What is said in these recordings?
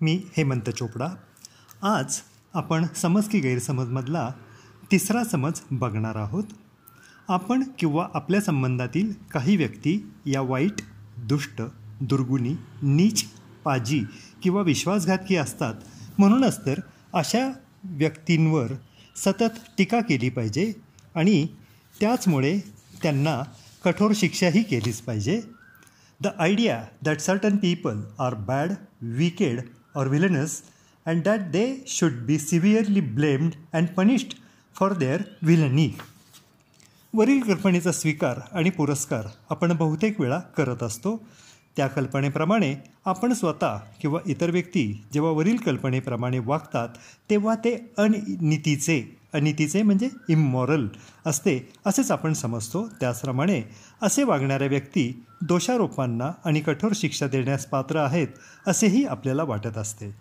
मी हेमंत चोपडा. आज आपण समज की गैरसमजमधला तिसरा समज बघणार आहोत. आपण किंवा आपल्या संबंधातील काही व्यक्ती या वाईट दुष्ट दुर्गुणी नीच पाजी किंवा विश्वासघातकी असतात. म्हणूनच तर अशा व्यक्तींवर सतत टीका केली पाहिजे आणि त्याचमुळे त्यांना कठोर शिक्षाही केलीच पाहिजे. The idea that certain people are bad wicked or villainous, and that they should be severely blamed and punished for their villainy वरील कल्पनेचा स्वीकार आणि पुरस्कार आपण बहुतेक वेळा करत असतो. त्या कल्पनेप्रमाणे आपण स्वतः किंवा इतर व्यक्ती जेव्हा वरील कल्पनेप्रमाणे वागतात तेव्हा ते अनितीचे अनितीचे म्हणजे इमॉरल असते असेच आपण समजतो. त्याचप्रमाणे असे वागणाऱ्या व्यक्ती दोषारोपांना आणि कठोर शिक्षा देण्यास पात्र आहेत असेही आपल्याला वाटत असते.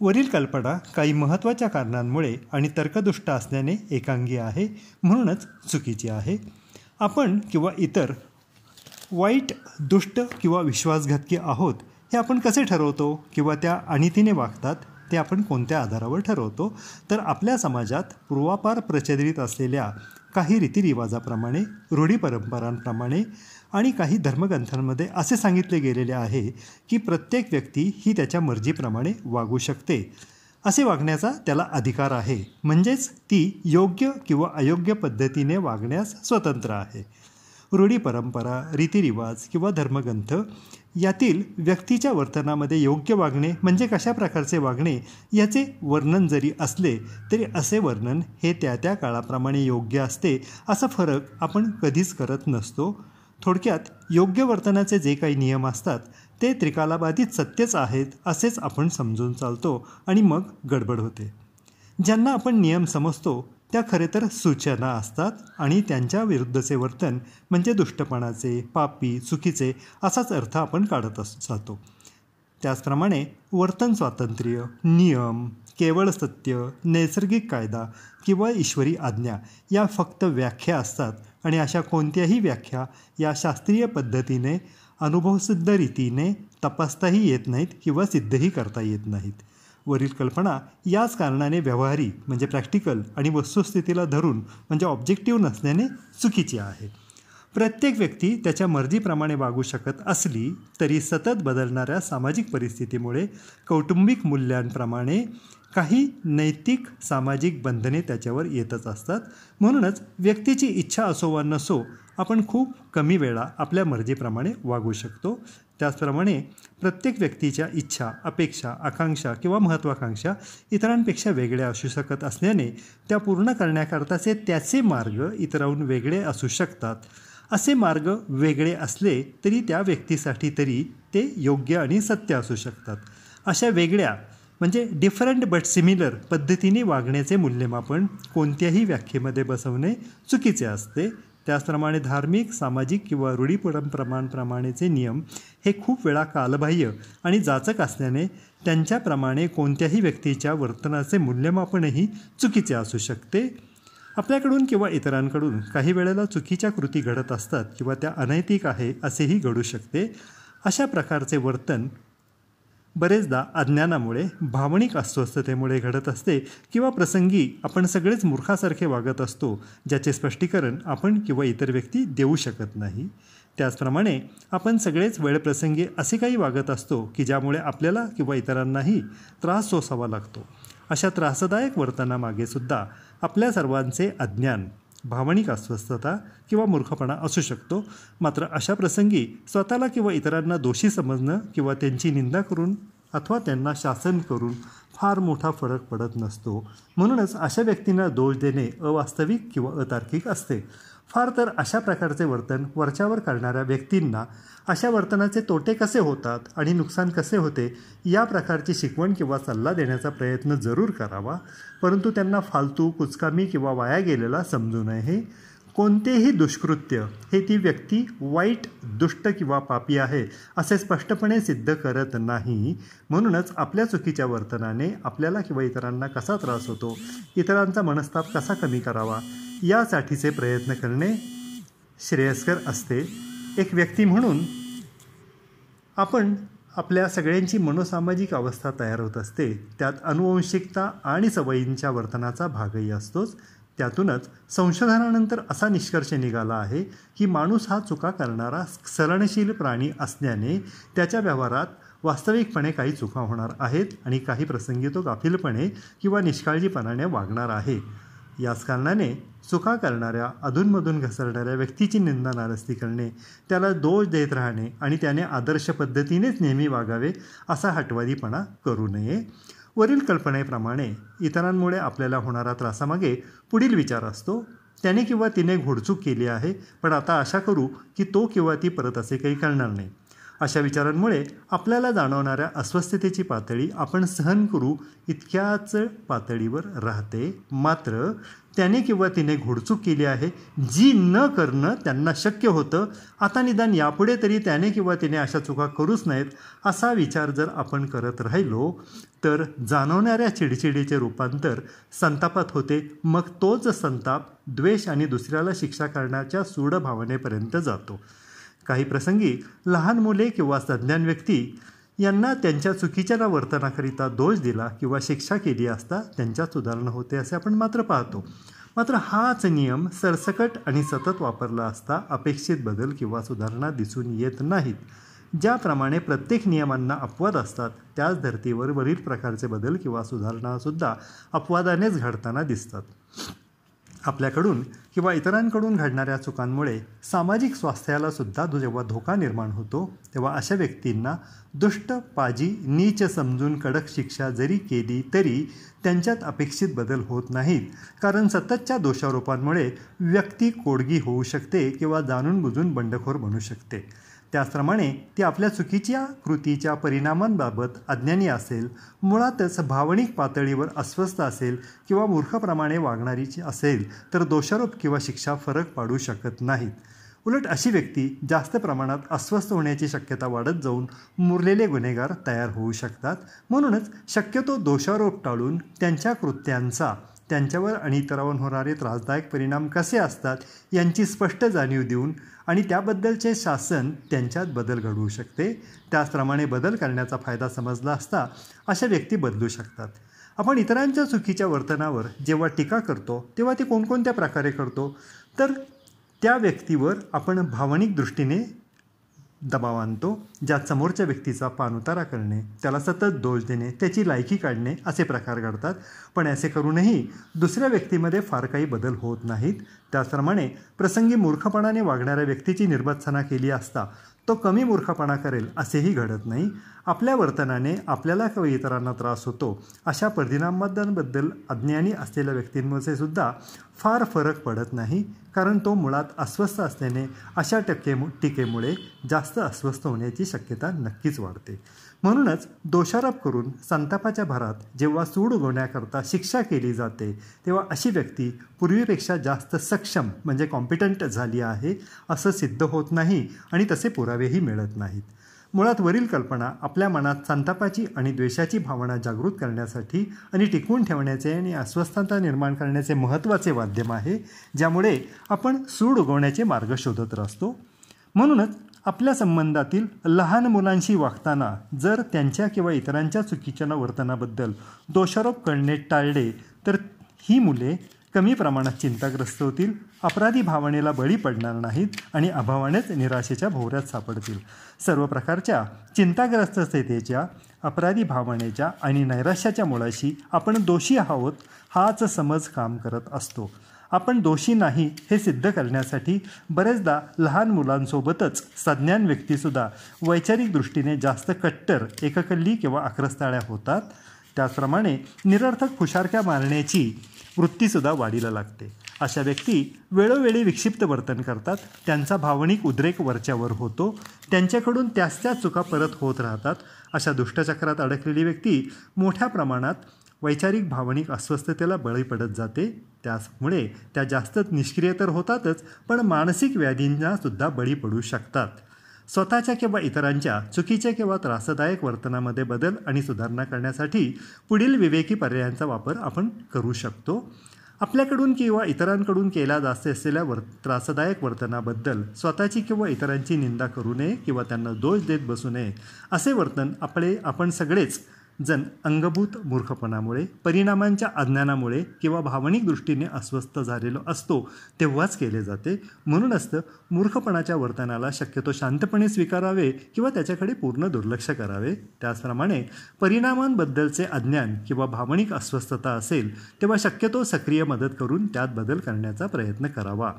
वरील कल्पना काही महत्त्वाच्या कारणांमुळे आणि तर्कदुष्ट असल्याने एकांगी आहे म्हणूनच चुकीची आहे. आपण किंवा इतर वाईट दुष्ट किंवा विश्वासघातकी आहोत हे आपण कसे ठरवतो किंवा त्या अनितीने वागतात ते आपण कोणत्या आधारावर ठरवतो? तर आपल्या समाजात पूर्वापार प्रचलित असलेल्या काही रीतिरिवाजाप्रमाणे रूढी परंपरांप्रमाणे आणि काही धर्मग्रंथांमध्ये असे सांगितले गेलेले आहे की प्रत्येक व्यक्ती ही त्याच्या मर्जीप्रमाणे वागू शकते. असे वागण्याचा त्याला अधिकार आहे. म्हणजेच ती योग्य किंवा अयोग्य पद्धतीने वागण्यास स्वतंत्र आहे. रूढी परंपरा रीतिरिवाज किंवा धर्मग्रंथ यातील व्यक्तीच्या वर्तनामध्ये योग्य वागणे म्हणजे कशा प्रकारचे वागणे याचे वर्णन जरी असले तरी असे वर्णन हे त्या त्या काळाप्रमाणे योग्य असते असा फरक आपण कधीच करत नसतो थोडक्यात योग्य वर्तनाचे जे काही नियम असतात ते त्रिकालाबाधित सत्यच आहेत असेच आपण समजून चालतो आणि मग गडबड होते. ज्यांना आपण नियम समजतो त्या खरे तर सूचना असतात आणि त्यांच्या विरुद्धचे वर्तन म्हणजे दुष्टपणाचे पापी चुकीचे असाच अर्थ आपण काढत अस जातो. त्याचप्रमाणे वर्तन स्वातंत्र्य नियम केवळ सत्य नैसर्गिक कायदा किंवा ईश्वरी आज्ञा या फक्त व्याख्या असतात आणि अशा कोणत्याही व्याख्या या शास्त्रीय पद्धतीने अनुभवसिद्ध रीतीने तपासताही येत नाहीत किंवा सिद्धही करता येत नाहीत. वरील कल्पना याच कारणाने व्यवहारी म्हणजे प्रॅक्टिकल आणि वस्तुस्थितीला धरून म्हणजे ऑब्जेक्टिव्ह नसल्याने चुकीची आहे. प्रत्येक व्यक्ती त्याच्या मर्जीप्रमाणे वागू शकत असली तरी सतत बदलणाऱ्या सामाजिक परिस्थितीमुळे कौटुंबिक मूल्यांप्रमाणे काही नैतिक सामाजिक बंधने त्याच्यावर येतच असतात. म्हणूनच व्यक्तीची इच्छा असो वा नसो आपण खूप कमी वेळा आपल्या मर्जीप्रमाणे वागू शकतो. त्याचप्रमाणे प्रत्येक व्यक्तीच्या इच्छा अपेक्षा आकांक्षा किंवा महत्त्वाकांक्षा इतरांपेक्षा वेगळ्या असू शकत असल्याने त्या पूर्ण करण्याकरताचे त्याचे मार्ग इतरांहून वेगळे असू शकतात. असे मार्ग वेगळे असले तरी त्या व्यक्तीसाठी तरी ते योग्य आणि सत्य असू शकतात. अशा वेगळ्या म्हणजे डिफरंट बट सिमिलर पद्धतीने वागण्याचे मूल्यमापन कोणत्याही व्याख्येमध्ये बसवणे चुकीचे असते. त्याचप्रमाणे धार्मिक सामाजिक किंवा रूढी परंपरांप्रमाणेचे नियम हे खूप वेळा कालबाह्य आणि जाचक असल्याने त्यांच्याप्रमाणे कोणत्याही व्यक्तीच्या वर्तनाचे मूल्यमापनही चुकीचे असू शकते. आपल्याकडून किंवा इतरांकडून काही वेळेला चुकीच्या कृती घडत असतात किंवा त्या अनैतिक आहे असेही घडू शकते. अशा प्रकारचे वर्तन बरेचदा अज्ञानामुळे भावनिक अस्वस्थतेमुळे घडत असते किंवा प्रसंगी आपण सगळेच मूर्खासारखे वागत असतो ज्याचे स्पष्टीकरण आपण किंवा इतर व्यक्ती देऊ शकत नाही. त्याचप्रमाणे आपण सगळेच वेळप्रसंगी असे काही वागत असतो की ज्यामुळे आपल्याला किंवा इतरांनाही त्रास सोसावा लागतो. अशा त्रासदायक वर्तनामागे सुद्धा आपल्या सर्वांचे अज्ञान भावनिक अस्वस्थता किंवा मूर्खपणा असू शकतो. मात्र अशा प्रसंगी स्वतःला किंवा इतरांना दोषी समजणं किंवा त्यांची निंदा करून अथवा त्यांना शासन करून फार मोठा फरक पडत नसतो. म्हणूनच अशा व्यक्तींना दोष देणे अवास्तविक किंवा अतार्किक असते. फार तर अशा प्रकारचे वर्तन वरच्यावर करणाऱ्या व्यक्तींना अशा वर्तनाचे तोटे कसे होतात आणि नुकसान कसे होते या प्रकारची शिकवण किंवा सल्ला देण्याचा प्रयत्न जरूर करावा परंतु त्यांना फालतू कुचकामी किंवा वाया गेलेला समजू नये कोणतेही दुष्कृत्य हे ती व्यक्ती वाईट दुष्ट किंवा पापी आहे असे स्पष्टपणे सिद्ध करत नाही. म्हणूनच आपल्या चुकीच्या वर्तनाने आपल्याला किंवा इतरांना कसा त्रास होतो? इतरांचा मनस्ताप कसा कमी करावा? यासाठीचे प्रयत्न करणे श्रेयस्कर असते. एक व्यक्ती म्हणून आपण आपल्या सगळ्यांची मनोसामाजिक अवस्था तयार होत असते. त्यात अनुवंशिकता आणि सवयींच्या वर्तनाचा भागही असतोच. त्यातूनच संशोधनानंतर असा निष्कर्ष निघाला आहे की माणूस हा चुका करणारा सरणशील प्राणी असल्याने त्याच्या व्यवहारात वास्तविकपणे काही चुका होणार आहेत आणि काही प्रसंगी तो गाफीलपणे किंवा निष्काळजीपणाने वागणार आहे. याच कारणाने चुका करणाऱ्या अधूनमधून घसरणाऱ्या व्यक्तीची निंदा नारस्ती करणे त्याला दोष देत राहणे आणि त्याने आदर्श पद्धतीनेच नेहमी वागावे असा हटवादीपणा करू नये. वरील कल्पनेप्रमाणे इतरांमुळे आपल्याला होणारा त्रासामागे पुढील विचार असतो. त्याने किंवा तिने घोडचूक केली आहे पण आता आशा करू की तो किंवा ती परत असे काही करणार नाही. अशा विचारांमुळे आपल्याला जाणवणाऱ्या अस्वस्थतेची पातळी आपण सहन करू इतक्याच पातळीवर राहते. मात्र त्याने किंवा तिने घोडचूक केली आहे जी न करणं त्यांना शक्य होतं. आता निदान यापुढे तरी त्याने किंवा तिने अशा चुका करूच नाहीत असा विचार जर आपण करत राहिलो तर जाणवणाऱ्या चिडचिडीचे रूपांतर संतापात होते. मग तोच संताप द्वेष आणि दुसऱ्याला शिक्षा करण्याच्या सूड भावनेपर्यंत जातो. काही प्रसंगी लहान मुले किंवा सज्ञान व्यक्ती यांना त्यांच्या चुकीच्या वर्तनाकरिता दोष दिला किंवा शिक्षा केली असता त्यांच्यात सुधारणा होते असे आपण मात्र पाहतो. मात्र हाच नियम सरसकट आणि सतत वापरला असता अपेक्षित बदल किंवा सुधारणा दिसून येत नाहीत. ज्याप्रमाणे प्रत्येक नियमांना अपवाद असतात त्याच धर्तीवर वरील प्रकारचे बदल किंवा सुधारणासुद्धा अपवादानेच घडताना दिसतात. आपल्याकडून किंवा इतरांकडून घडणाऱ्या चुकांमुळे सामाजिक स्वास्थ्याला सुद्धा जेव्हा धोका निर्माण होतो तेव्हा अशा व्यक्तींना दुष्ट पाजी नीच समजून कडक शिक्षा जरी केली तरी त्यांच्यात अपेक्षित बदल होत नाहीत. कारण सततच्या दोषारोपांमुळे व्यक्ती कोडगी होऊ शकते किंवा जाणून बुजून बंडखोर बनू शकते. त्याचप्रमाणे ती आपल्या चुकीच्या कृतीच्या परिणामांबाबत अज्ञानी असेल मुळातच भावनिक पातळीवर अस्वस्थ असेल किंवा मूर्खप्रमाणे वागणारीची असेल तर दोषारोप किंवा शिक्षा फरक पाडू शकत नाहीत. उलट अशी व्यक्ती जास्त प्रमाणात अस्वस्थ होण्याची शक्यता वाढत जाऊन मुरलेले गुन्हेगार तयार होऊ शकतात. म्हणूनच शक्यतो दोषारोप टाळून त्यांच्या कृत्यांचा त्यांच्यावर आणि इतरांवर होणारे त्रासदायक परिणाम कसे असतात यांची स्पष्ट जाणीव देऊन आणि त्याबद्दलचे शासन त्यांच्यात बदल घडवू शकते. त्याचप्रमाणे बदल करण्याचा फायदा समजला असता अशा व्यक्ती बदलू शकतात. आपण इतरांच्या चुकीच्या वर्तनावर जेव्हा टीका करतो तेव्हा ते कोणकोणत्या प्रकारे करतो? तर त्या व्यक्तीवर आपण भावनिक दृष्टीने दबाव आणतो ज्यात समोरच्या व्यक्तीचा पाणउतारा करणे त्याला सतत दोष देणे त्याची लायकी काढणे असे प्रकार घडतात. पण असे करूनही दुसऱ्या व्यक्तीमध्ये फार काही बदल होत नाहीत. त्याचप्रमाणे प्रसंगी मूर्खपणाने वागणाऱ्या व्यक्तीची निर्बत्सना केली असता तो कमी मूर्खपणा करेल असेही घडत नाही. आपल्या वर्तनाने आपल्याला किंवा इतरांना त्रास होतो अशा परिणामांबद्दल अज्ञानी असलेल्या व्यक्तींमध्ये सुद्धा फार फरक पडत नाही कारण तो मुळात अस्वस्थ असल्याने अशा टक्के टीकेमुळे जास्त अस्वस्थ होण्याची शक्यता नक्कीच वाढते. म्हणूनच दोषारोप करून संतापाच्या भरात जेव्हा सूड उगवण्याकरता शिक्षा केली जाते तेव्हा अशी व्यक्ती पूर्वीपेक्षा जास्त सक्षम म्हणजे कॉम्पिटंट झाली आहे असं सिद्ध होत नाही आणि तसे पुरावेही मिळत नाहीत. मुळात वरील कल्पना आपल्या मनात संतापाची आणि द्वेषाची भावना जागृत करण्यासाठी आणि टिकवून ठेवण्याचे आणि अस्वस्थता निर्माण करण्याचे महत्त्वाचे माध्यम आहे ज्यामुळे आपण सूड उगवण्याचे मार्ग शोधत असतो. म्हणूनच आपल्या संबंधातील लहान मुलांशी वागताना जर त्यांच्या किंवा इतरांच्या चुकीच्या वर्तनाबद्दल दोषारोप करणे टाळले तर ही मुले कमी प्रमाणात चिंताग्रस्त होतील अपराधी भावनेला बळी पडणार नाहीत आणि अभावानेच निराशेच्या भोवऱ्यात सापडतील. सर्व प्रकारच्या चिंताग्रस्ततेच्या अपराधी भावनेच्या आणि नैराश्याच्या मुळाशी आपण दोषी आहोत हाच समज काम करत असतो. आपण दोषी नाही हे सिद्ध करण्यासाठी बरेचदा लहान मुलांसोबतच सज्ञान व्यक्तीसुद्धा वैचारिक दृष्टीने जास्त कट्टर एककल्ली किंवा आक्रस्ताळ्या होतात. त्याचप्रमाणे निरर्थक फुशारक्या मारण्याची वृत्तीसुद्धा वाढीला लागते. अशा व्यक्ती वेळोवेळी विक्षिप्त वर्तन करतात त्यांचा भावनिक उद्रेक वरच्यावर होतो त्यांच्याकडून त्याच त्या चुका परत होत राहतात. अशा दुष्टचक्रात अडकलेली व्यक्ती मोठ्या प्रमाणात वैचारिक भावनिक अस्वस्थतेला बळी पडत जाते. त्यामुळे त्या जास्त निष्क्रिय तर होतातच पण मानसिक व्याधींना सुद्धा बळी पडू शकतात. स्वतःच्या किंवा इतरांच्या चुकीच्या किंवा त्रासदायक वर्तनामध्ये बदल आणि सुधारणा करण्यासाठी पुढील विवेकी पर्यायांचा वापर आपण करू शकतो. आपल्याकडून किंवा इतरांकडून केला जात असलेल्या वर त्रासदायक वर्तनाबद्दल स्वतःची किंवा इतरांची निंदा करू नये किंवा त्यांना दोष देत बसू नये असे वर्तन आपले आपण सगळेच जण अंगभूत मूर्खपणामुळे परिणामांच्या अज्ञानामुळे किंवा भावनिक दृष्टीने अस्वस्थ झालेलो असतो तेव्हाच केले जाते. म्हणून असतं मूर्खपणाच्या वर्तनाला शक्यतो शांतपणे स्वीकारावे किंवा त्याच्याकडे पूर्ण दुर्लक्ष करावे. त्याचप्रमाणे परिणामांबद्दलचे अज्ञान किंवा भावनिक अस्वस्थता असेल तेव्हा शक्यतो सक्रिय मदत करून त्यात बदल करण्याचा प्रयत्न करावा.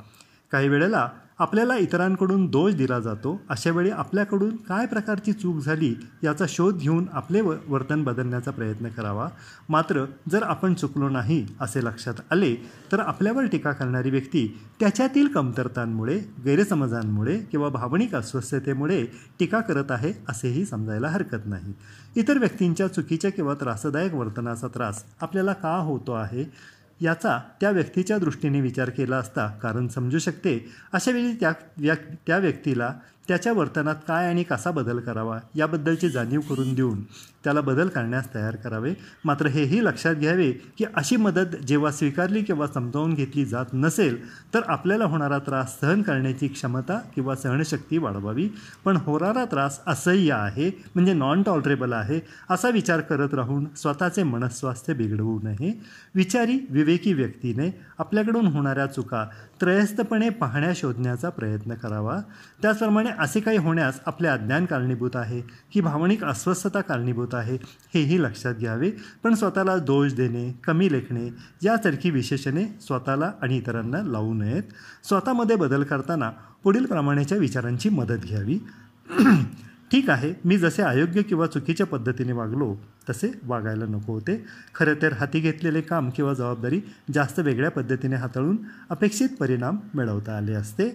काही वेळेला आपल्याला इतरांकडून दोष दिला जातो अशा वेळी आपल्याकडून काय प्रकारची चूक झाली याचा शोध घेऊन आपले व वर्तन बदलण्याचा प्रयत्न करावा. मात्र जर आपण चुकलो नाही असे लक्षात आले तर आपल्यावर टीका करणारी व्यक्ती त्याच्यातील कमतरतांमुळे गैरसमजांमुळे किंवा भावनिक अस्वस्थतेमुळे टीका करत आहे असेही समजायला हरकत नाही. इतर व्यक्तींच्या चुकीच्या किंवा त्रासदायक वर्तनाचा त्रास आपल्याला का होतो आहे? याचा त्या व्यक्तीच्या दृष्टीने विचार केला असता कारण समजू शकते. अशावेळी त्या व्या त्या व्यक्तीला त्याच्या वर्तनात काय आणि कसा बदल करावा याबद्दलची जाणीव करून देऊन त्याला बदल करण्यास तयार करावे. मात्र हेही लक्षात घ्यावे की अशी मदत जेव्हा स्वीकारली किंवा समजावून घेतली जात नसेल तर आपल्याला होणारा त्रास सहन करण्याची क्षमता किंवा सहनशक्ती वाढवावी. पण होणारा त्रास असह्य आहे म्हणजे नॉन टॉलरेबल आहे असा विचार करत राहून स्वतःचे मनस्वास्थ्य बिघडवू नये. विचारी विवेकी व्यक्तीने आपल्याकडून होणाऱ्या चुका त्रयस्थपणे पाहण्या शोधण्याचा प्रयत्न करावा. त्याचप्रमाणे असे काही होण्यास आपले अज्ञान कारणीभूत आहे की भावनिक अस्वस्थता कारणीभूत आहे हेही लक्षात घ्यावे. पण स्वतःला दोष देणे कमी लेखणे यासारखी विशेषणे स्वतःला आणि इतरांना लावू नयेत. स्वतःमध्ये बदल करताना पुढील प्रमाणेच्या विचारांची मदत घ्यावी. ठीक आहे मी जसे अयोग्य किंवा चुकीच्या पद्धतीने वागलो तसे वागायला नको होते. खरं तर हाती घेतलेले काम किंवा जबाबदारी जास्त वेगळ्या पद्धतीने हाताळून अपेक्षित परिणाम मिळवता आले असते.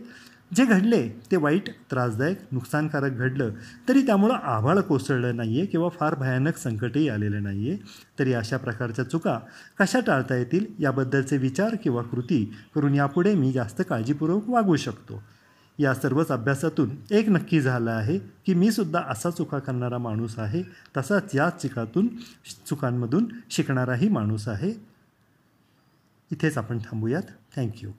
जे घडले ते वाईट त्रासदायक नुकसानकारक घडलं तरी त्यामुळं आभाळ कोसळलं नाही आहे किंवा फार भयानक संकटही आलेलं नाही आहे तरी अशा प्रकारच्या चुका कशा टाळता येतील याबद्दलचे विचार किंवा कृती करून यापुढे मी जास्त काळजीपूर्वक वागू शकतो. या सर्वच अभ्यासातून एक नक्की झालं आहे की मी सुद्धा असा चुका करणारा माणूस आहे तसाच याच चिकातून चुकांमधून शिकणाराही माणूस आहे. इथेच आपण थांबूयात. थँक्यू